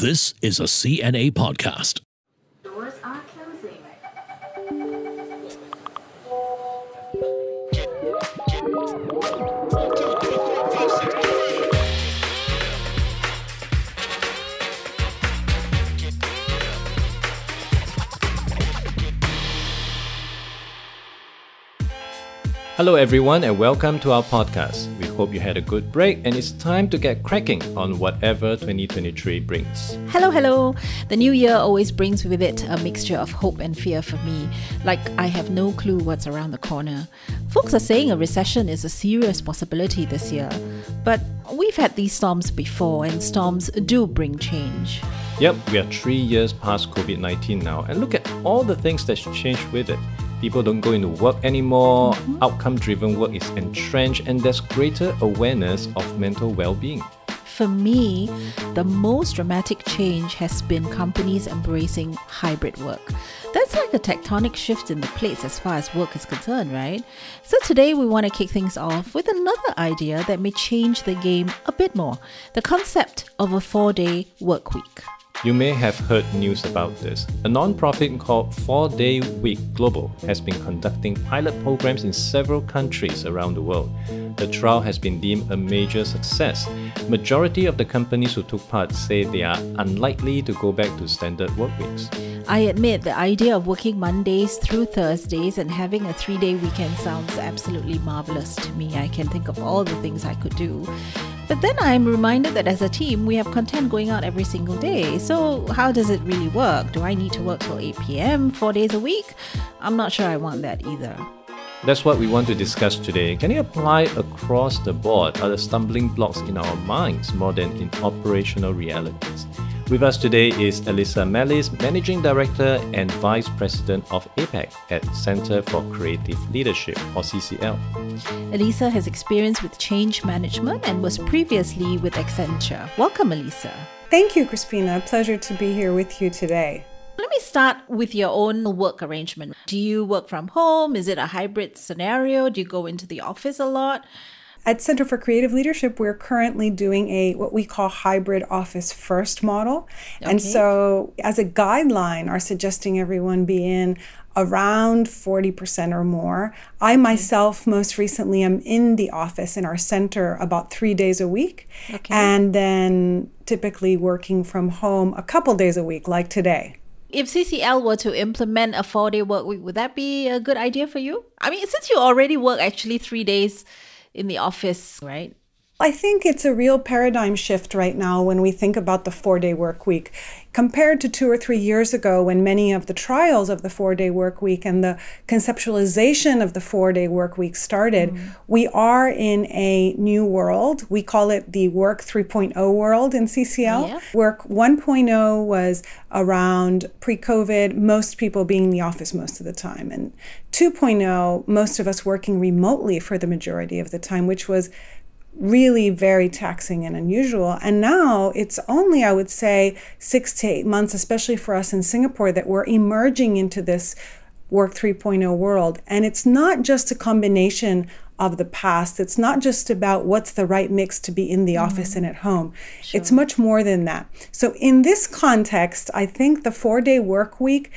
This is a CNA podcast. Doors are closing. Hello, everyone, and welcome to our podcast. Hope you had a good break and it's time to get cracking on whatever 2023 brings. Hello, hello. The new year always brings with it a mixture of hope and fear for me. Like, I have no clue what's around the corner. Folks are saying a recession is a serious possibility this year. But we've had these storms before, and storms do bring change. Yep, we are three years past COVID 19 now, and look at all the things that's changed with it. People don't go into work anymore, mm-hmm. outcome driven work is entrenched, and there's greater awareness of mental well being. For me, the most dramatic change has been companies embracing hybrid work. That's like a tectonic shift in the plates as far as work is concerned, right? So today we want to kick things off with another idea that may change the game a bit more the concept of a four day work week. You may have heard news about this. A non-profit called 4 Day Week Global has been conducting pilot programs in several countries around the world. The trial has been deemed a major success. Majority of the companies who took part say they are unlikely to go back to standard work weeks. I admit the idea of working Mondays through Thursdays and having a three day weekend sounds absolutely marvelous to me. I can think of all the things I could do. But then I'm reminded that as a team, we have content going out every single day. So, how does it really work? Do I need to work till 8 p.m., four days a week? I'm not sure I want that either. That's what we want to discuss today. Can you apply across the board? Are the stumbling blocks in our minds more than in operational realities? With us today is Elisa Mallis, Managing Director and Vice President of APAC at Center for Creative Leadership, or CCL. Elisa has experience with change management and was previously with Accenture. Welcome, Elisa. Thank you, Crispina. Pleasure to be here with you today. Let me start with your own work arrangement. Do you work from home? Is it a hybrid scenario? Do you go into the office a lot? At Center for Creative Leadership, we're currently doing a what we call hybrid office first model. And so, as a guideline, are suggesting everyone be in around 40% or more. I myself, most recently, am in the office in our center about three days a week. Okay. And then typically working from home a couple days a week, like today. If CCL were to implement a four day work week, would that be a good idea for you? I mean, since you already work actually three days in the office, right? I think it's a real paradigm shift right now when we think about the four day work week. Compared to two or three years ago, when many of the trials of the four day work week and the conceptualization of the four day work week started, mm-hmm. we are in a new world. We call it the Work 3.0 world in CCL. Yeah. Work 1.0 was around pre COVID, most people being in the office most of the time. And 2.0, most of us working remotely for the majority of the time, which was really very taxing and unusual. And now it's only, I would say, six to eight months, especially for us in Singapore, that we're emerging into this Work 3.0 world. And it's not just a combination of the past. It's not just about what's the right mix to be in the mm-hmm. office and at home. It's much more than that. So, in this context, I think the four day work week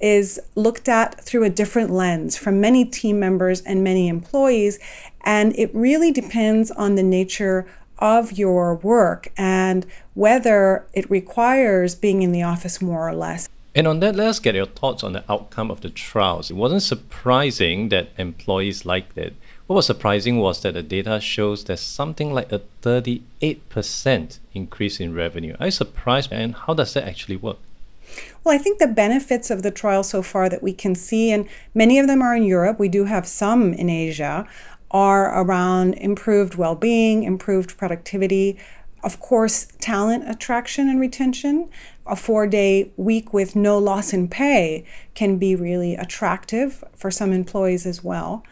is looked at through a different lens from many team members and many employees. And it really depends on the nature of your work and whether it requires being in the office more or less. And on that, let us get your thoughts on the outcome of the trials. It wasn't surprising that employees liked it. What was surprising was that the data shows there's something like a 38% increase in revenue. Are you surprised? And how does that actually work? Well, I think the benefits of the trial so far that we can see, and many of them are in Europe, we do have some in Asia, are around improved well being, improved productivity, of course, talent attraction and retention. A four day week with no loss in pay can be really attractive for some employees as well.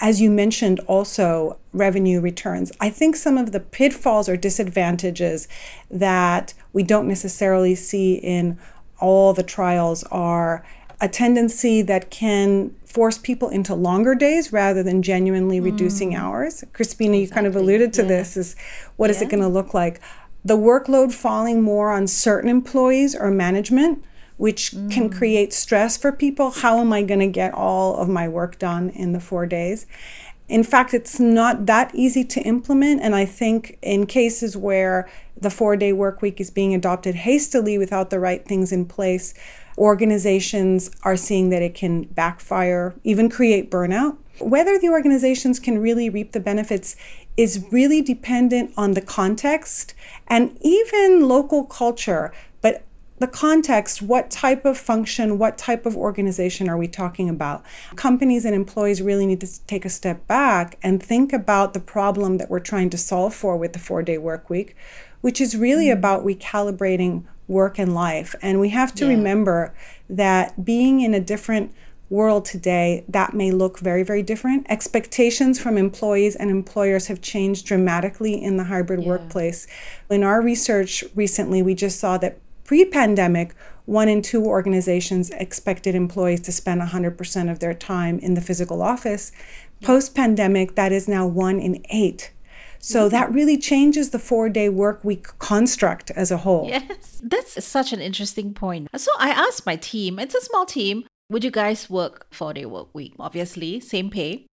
As you mentioned, also revenue returns. I think some of the pitfalls or disadvantages that we don't necessarily see in all the trials are a tendency that can force people into longer days rather than genuinely reducing hours. Crispina, you kind of alluded to this is what is it going to look like? the workload falling more on certain employees or management, which mm. can create stress for people. How am I going to get all of my work done in the four days? In fact, it's not that easy to implement. And I think in cases where the four day work week is being adopted hastily without the right things in place, organizations are seeing that it can backfire, even create burnout. Whether the organizations can really reap the benefits is really dependent on the context and even local culture. But the context, what type of function, what type of organization are we talking about? Companies and employees really need to take a step back and think about the problem that we're trying to solve for with the four day work week, which is really mm-hmm. about recalibrating work and life. And we have to yeah. remember that being in a different world today, that may look very, very different. Expectations from employees and employers have changed dramatically in the hybrid yeah. workplace. In our research recently, we just saw that pre pandemic, one in two organizations expected employees to spend 100% of their time in the physical office. Post pandemic, that is now one in eight. So mm-hmm. that really changes the four day work week construct as a whole. Yes, that's such an interesting point. So I asked my team, it's a small team, would you guys work four day work week? Obviously, same pay.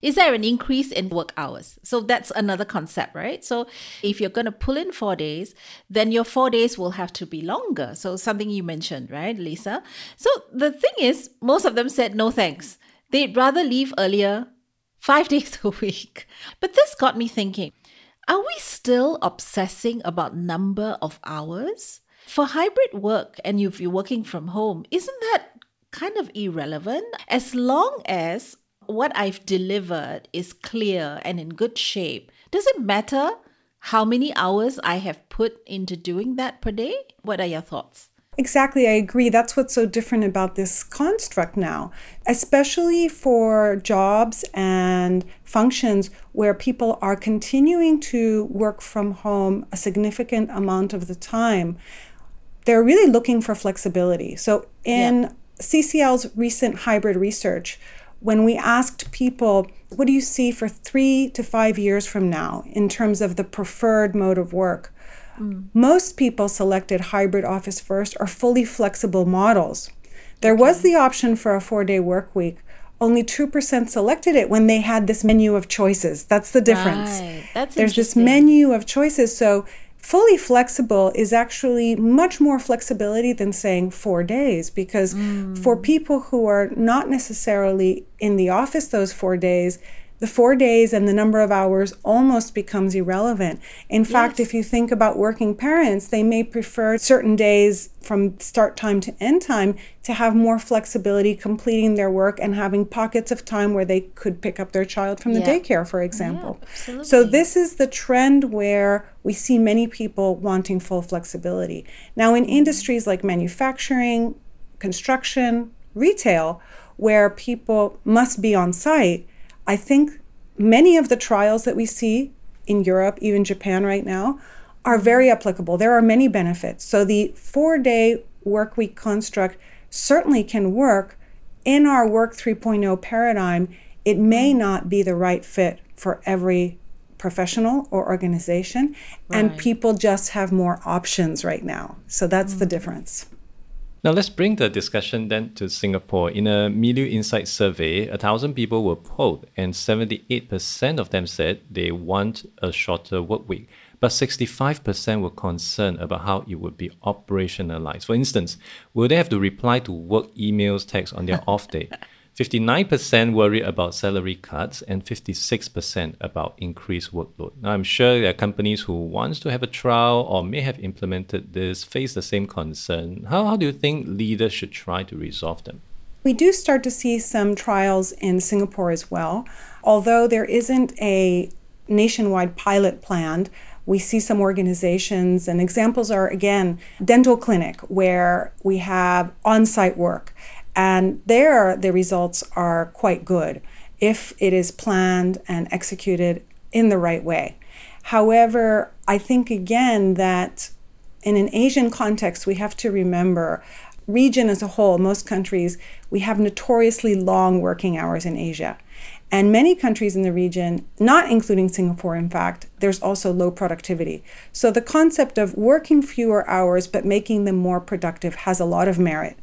Is there an increase in work hours? So that's another concept, right? So if you're going to pull in four days, then your four days will have to be longer. So something you mentioned, right, Lisa? So the thing is, most of them said no thanks. They'd rather leave earlier, five days a week. But this got me thinking are we still obsessing about number of hours? For hybrid work, and if you're working from home, isn't that kind of irrelevant as long as what I've delivered is clear and in good shape. Does it matter how many hours I have put into doing that per day? What are your thoughts? Exactly, I agree. That's what's so different about this construct now, especially for jobs and functions where people are continuing to work from home a significant amount of the time. They're really looking for flexibility. So, in yeah. CCL's recent hybrid research, when we asked people, what do you see for three to five years from now in terms of the preferred mode of work? Mm. Most people selected hybrid office first or fully flexible models. There okay. was the option for a four day work week. Only 2% selected it when they had this menu of choices. That's the difference. Right. That's There's this menu of choices. So fully flexible is actually much more flexibility than saying four days because mm. for people who are not necessarily in the office those four days the four days and the number of hours almost becomes irrelevant. In yes. fact, if you think about working parents, they may prefer certain days from start time to end time to have more flexibility completing their work and having pockets of time where they could pick up their child from the yeah. daycare, for example. Yeah, so, this is the trend where we see many people wanting full flexibility. Now, in mm-hmm. industries like manufacturing, construction, retail, where people must be on site, I think many of the trials that we see in Europe, even Japan right now, are very applicable. There are many benefits. So the four day work week construct certainly can work in our Work 3.0 paradigm. It may not be the right fit for every professional or organization, right. and people just have more options right now. So that's mm-hmm. the difference. Now let's bring the discussion then to Singapore. In a Milieu Insight survey, a thousand people were polled, and 78% of them said they want a shorter work week. But 65% were concerned about how it would be operationalized. For instance, will they have to reply to work emails, texts on their off day? 59% worry about salary cuts and 56% about increased workload. Now, I'm sure there are companies who want to have a trial or may have implemented this face the same concern. How, how do you think leaders should try to resolve them? We do start to see some trials in Singapore as well. Although there isn't a nationwide pilot planned, we see some organizations, and examples are again, dental clinic, where we have on site work and there, the results are quite good if it is planned and executed in the right way. However, I think again that in an Asian context, we have to remember region as a whole, most countries, we have notoriously long working hours in Asia. And many countries in the region, not including Singapore, in fact, there's also low productivity. So the concept of working fewer hours but making them more productive has a lot of merit.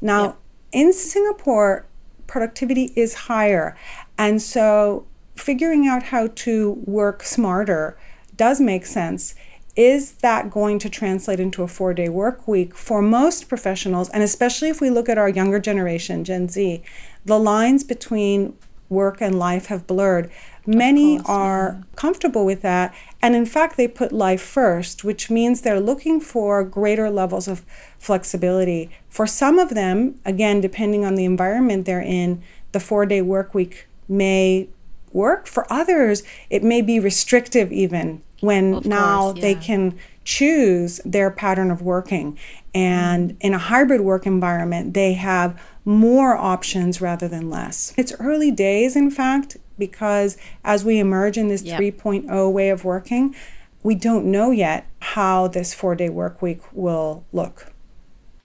Now, in Singapore, productivity is higher. And so figuring out how to work smarter does make sense. Is that going to translate into a four day work week for most professionals? And especially if we look at our younger generation, Gen Z, the lines between work and life have blurred. Many course, are yeah. comfortable with that. And in fact, they put life first, which means they're looking for greater levels of flexibility. For some of them, again, depending on the environment they're in, the four day work week may work. For others, it may be restrictive even when of now course, yeah. they can choose their pattern of working. And in a hybrid work environment, they have more options rather than less. It's early days, in fact, because as we emerge in this yep. 3.0 way of working, we don't know yet how this four day work week will look.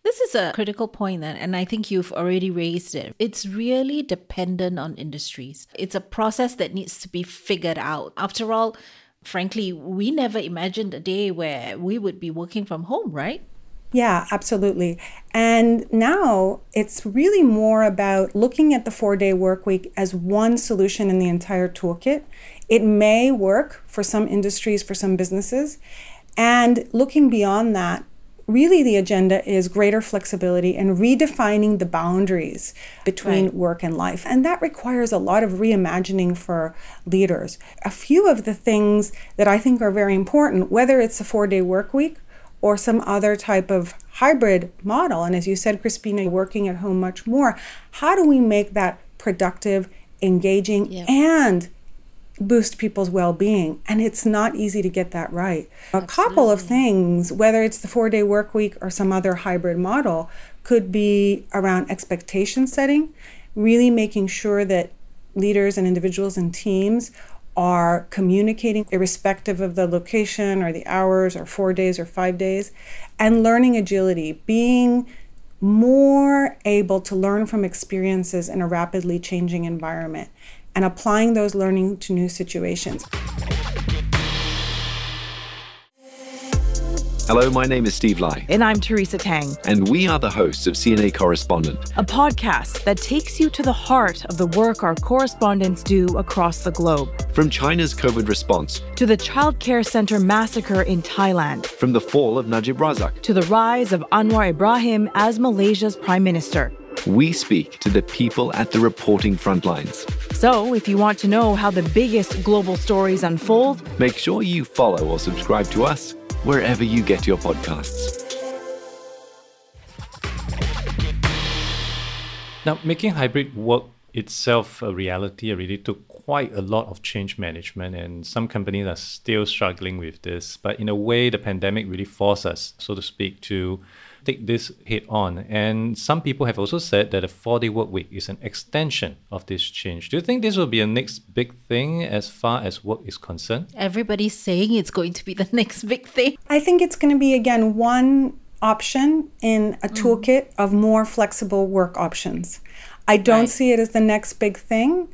This is a critical point, then, and I think you've already raised it. It's really dependent on industries. It's a process that needs to be figured out. After all, frankly, we never imagined a day where we would be working from home, right? Yeah, absolutely. And now it's really more about looking at the four day work week as one solution in the entire toolkit. It may work for some industries, for some businesses. And looking beyond that, really the agenda is greater flexibility and redefining the boundaries between right. work and life. And that requires a lot of reimagining for leaders. A few of the things that I think are very important, whether it's a four day work week or some other type of hybrid model, and as you said, Crispina, working at home much more, how do we make that productive, engaging, yeah. and boost people's well-being and it's not easy to get that right Absolutely. a couple of things whether it's the four-day work week or some other hybrid model could be around expectation setting really making sure that leaders and individuals and teams are communicating irrespective of the location or the hours or four days or five days and learning agility being more able to learn from experiences in a rapidly changing environment and applying those learning to new situations. Hello, my name is Steve Lai. And I'm Teresa Tang. And we are the hosts of CNA Correspondent, a podcast that takes you to the heart of the work our correspondents do across the globe. From China's COVID response to the Child Care Center massacre in Thailand, from the fall of Najib Razak to the rise of Anwar Ibrahim as Malaysia's Prime Minister. We speak to the people at the reporting front lines. So, if you want to know how the biggest global stories unfold, make sure you follow or subscribe to us wherever you get your podcasts. Now, making hybrid work itself a reality already took quite a lot of change management, and some companies are still struggling with this. But in a way, the pandemic really forced us, so to speak, to take this head on. And some people have also said that a four day work week is an extension of this change. Do you think this will be a next big thing as far as work is concerned? Everybody's saying it's going to be the next big thing. I think it's going to be, again, one option in a mm. toolkit of more flexible work options. I don't right. see it as the next big thing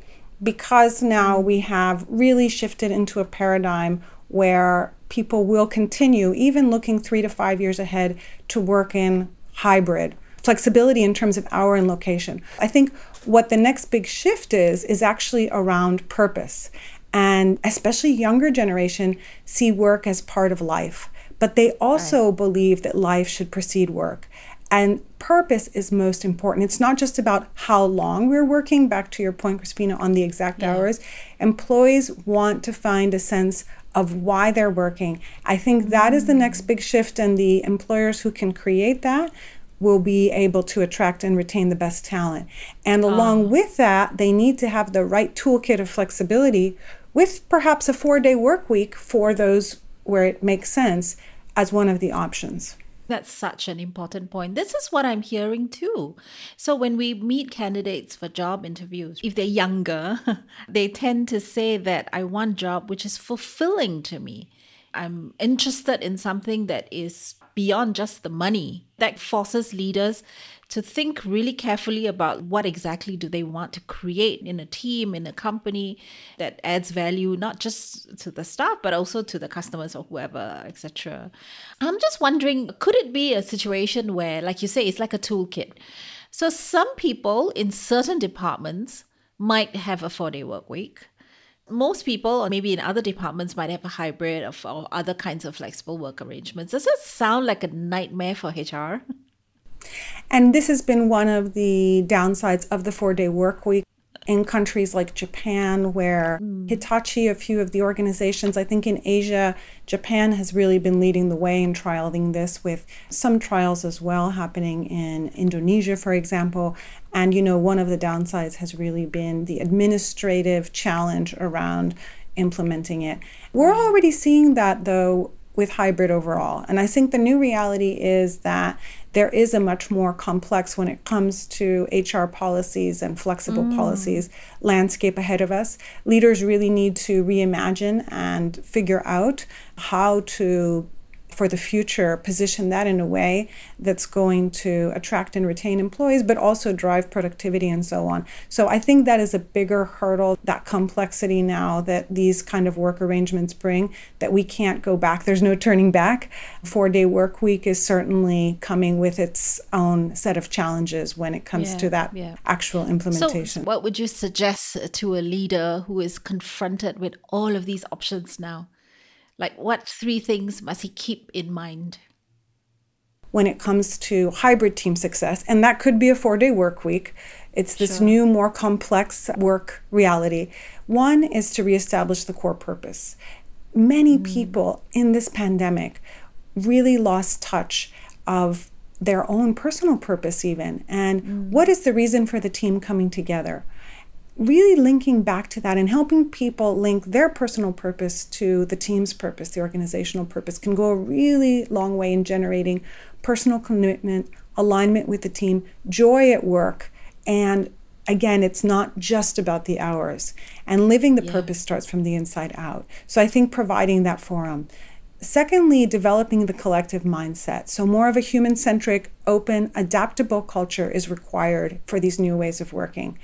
because now we have really shifted into a paradigm where people will continue, even looking three to five years ahead, to work in hybrid flexibility in terms of hour and location. I think what the next big shift is, is actually around purpose. And especially younger generation see work as part of life, but they also right. believe that life should precede work. And purpose is most important. It's not just about how long we're working, back to your point, Crispina, on the exact yeah. hours. Employees want to find a sense of why they're working. I think that is the next big shift, and the employers who can create that will be able to attract and retain the best talent. And ah. along oh. with that, they need to have the right toolkit of flexibility with perhaps a four day work week for those where it makes sense as one of the options. That's such an important point. This is what I'm hearing too. So, when we meet candidates for job interviews, if they're younger, they tend to say that I want job which is fulfilling to me. I'm interested in something that is beyond just the money, that forces leaders to think really carefully about what exactly do they want to create in a team in a company that adds value not just to the staff but also to the customers or whoever etc i'm just wondering could it be a situation where like you say it's like a toolkit? So some people in certain departments might have a four day work week most people, or maybe in other departments, might have a hybrid of or other kinds of flexible work arrangements. Does that sound like a nightmare for HR? And this has been one of the downsides of the four day work week in countries like Japan, where mm. Hitachi, a few of the organizations, I think in Asia, Japan has really been leading the way in trialing this, with some trials as well happening in Indonesia, for example. And, you know, one of the downsides has really been the administrative challenge around implementing it. We're already seeing that, though, with hybrid overall. And I think the new reality is that there is a much more complex when it comes to HR policies and flexible mm. policies landscape ahead of us. Leaders really need to reimagine and figure out how to for the future, position that in a way that's going to attract and retain employees, but also drive productivity and so on. So I think that is a bigger hurdle, that complexity now that these kind of work arrangements bring, that we can't go back. There's no turning back. Four day work week is certainly coming with its own set of challenges when it comes yeah, to that yeah. actual implementation. So, what would you suggest to a leader who is confronted with all of these options now? Like, what three things must he keep in mind? When it comes to hybrid team success, and that could be a four day work week, it's this sure. new, more complex work reality. One is to reestablish the core purpose. Many mm. people in this pandemic really lost touch of their own personal purpose, even. And mm. what is the reason for the team coming together? Really linking back to that and helping people link their personal purpose to the team's purpose, the organizational purpose, can go a really long way in generating personal commitment, alignment with the team, joy at work, and again, it's not just about the hours. And living the yeah. purpose starts from the inside out. So I think providing that forum. Secondly, developing the collective mindset. So, more of a human centric, open, adaptable culture is required for these new ways of working.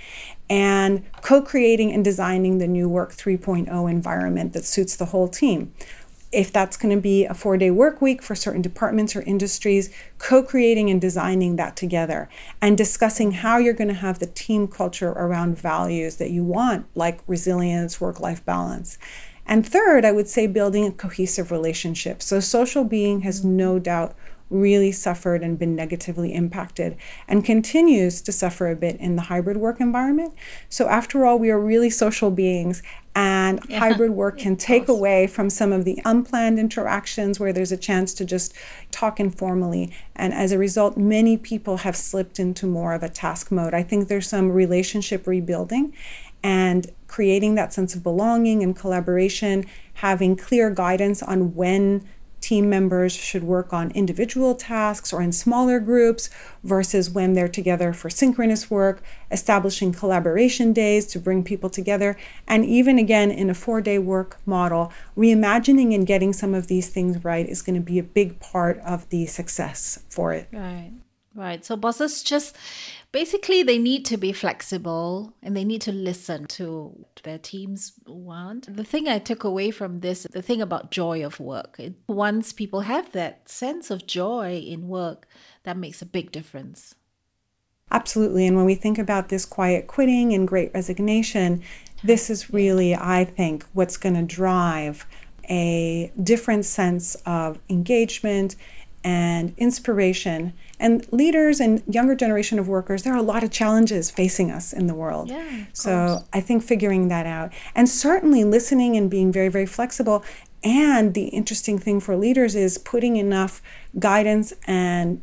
And co creating and designing the new Work 3.0 environment that suits the whole team. If that's going to be a four day work week for certain departments or industries, co creating and designing that together and discussing how you're going to have the team culture around values that you want, like resilience, work life balance. And third, I would say building a cohesive relationship. So, social being has no doubt really suffered and been negatively impacted and continues to suffer a bit in the hybrid work environment. So, after all, we are really social beings, and yeah. hybrid work can take away from some of the unplanned interactions where there's a chance to just talk informally. And as a result, many people have slipped into more of a task mode. I think there's some relationship rebuilding and creating that sense of belonging and collaboration, having clear guidance on when team members should work on individual tasks or in smaller groups versus when they're together for synchronous work, establishing collaboration days to bring people together, and even again in a four day work model, reimagining and getting some of these things right is going to be a big part of the success for it. Right. Right. So bosses just basically they need to be flexible and they need to listen to their teams want. The thing I took away from this, the thing about joy of work. Once people have that sense of joy in work, that makes a big difference. Absolutely. And when we think about this quiet quitting and great resignation, this is really, I think, what's going to drive a different sense of engagement and inspiration. And leaders and younger generation of workers there are a lot of challenges facing us in the world. Yeah, so i think figuring that out. And certainly listening and being very very flexible. And the interesting thing for leaders is putting enough guidance and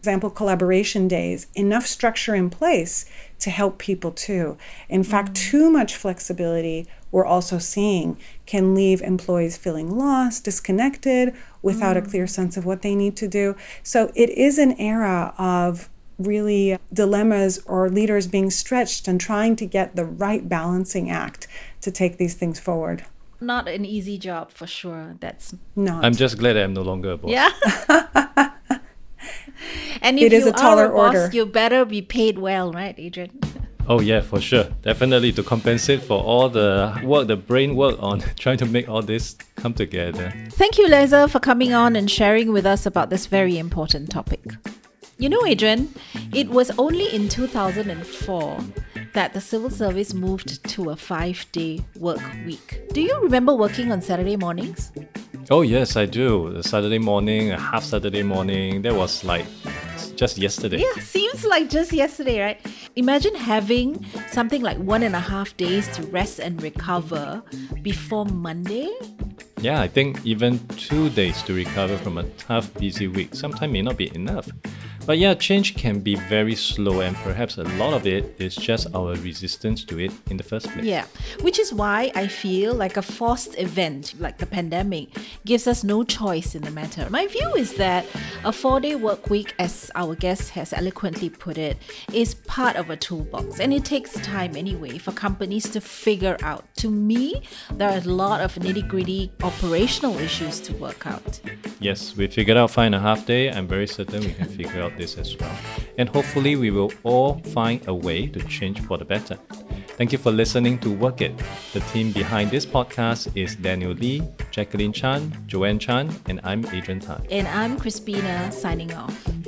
example collaboration days enough structure in place to help people too. In mm-hmm. fact mm. too much flexibility we're also seeing can leave employees feeling lost disconnected without mm. a clear sense of what they need to do. So it is an era of really dilemmas or leaders being stretched and trying to get the right balancing act to take these things forward. not an easy job for sure. That's Not. I'm just glad I'm no longer a boss. yeah. and if It is you a taller are a boss, order. you better be paid well, right, Adrian? Oh yeah, for sure. Definitely to compensate for all the work, the brain work on trying to make all this come together. Thank you, Leza, for coming on and sharing with us about this very important topic. You know, Adrian, it was only in 2004 that the civil service moved to a five day work week. Do you remember working on Saturday mornings? Oh yes, I do. Saturday morning, half Saturday morning. That was like just yesterday. Yeah, seems like just yesterday, right? Imagine having something like one and a half days to rest and recover before Monday. Yeah, I think even two days to recover from a tough, busy week sometimes may not be enough. But yeah, change can be very slow, and perhaps a lot of it is just our resistance to it in the first place. Yeah, which is why I feel like a forced event like the pandemic gives us no choice in the matter. My view is that a four day work week, as our guest has eloquently put it, is part of a toolbox and it takes time anyway for companies to figure out. To me, there are a lot of nitty gritty operational issues to work out. Yes, we figured out five and a half day. I'm very certain we can figure out this as well. And hopefully, we will all find a way to change for the better. Thank you for listening to Work It. The team behind this podcast is Daniel Lee, Jacqueline Chan, Joanne Chan, and I'm Adrian Tan. And I'm Crispina signing off.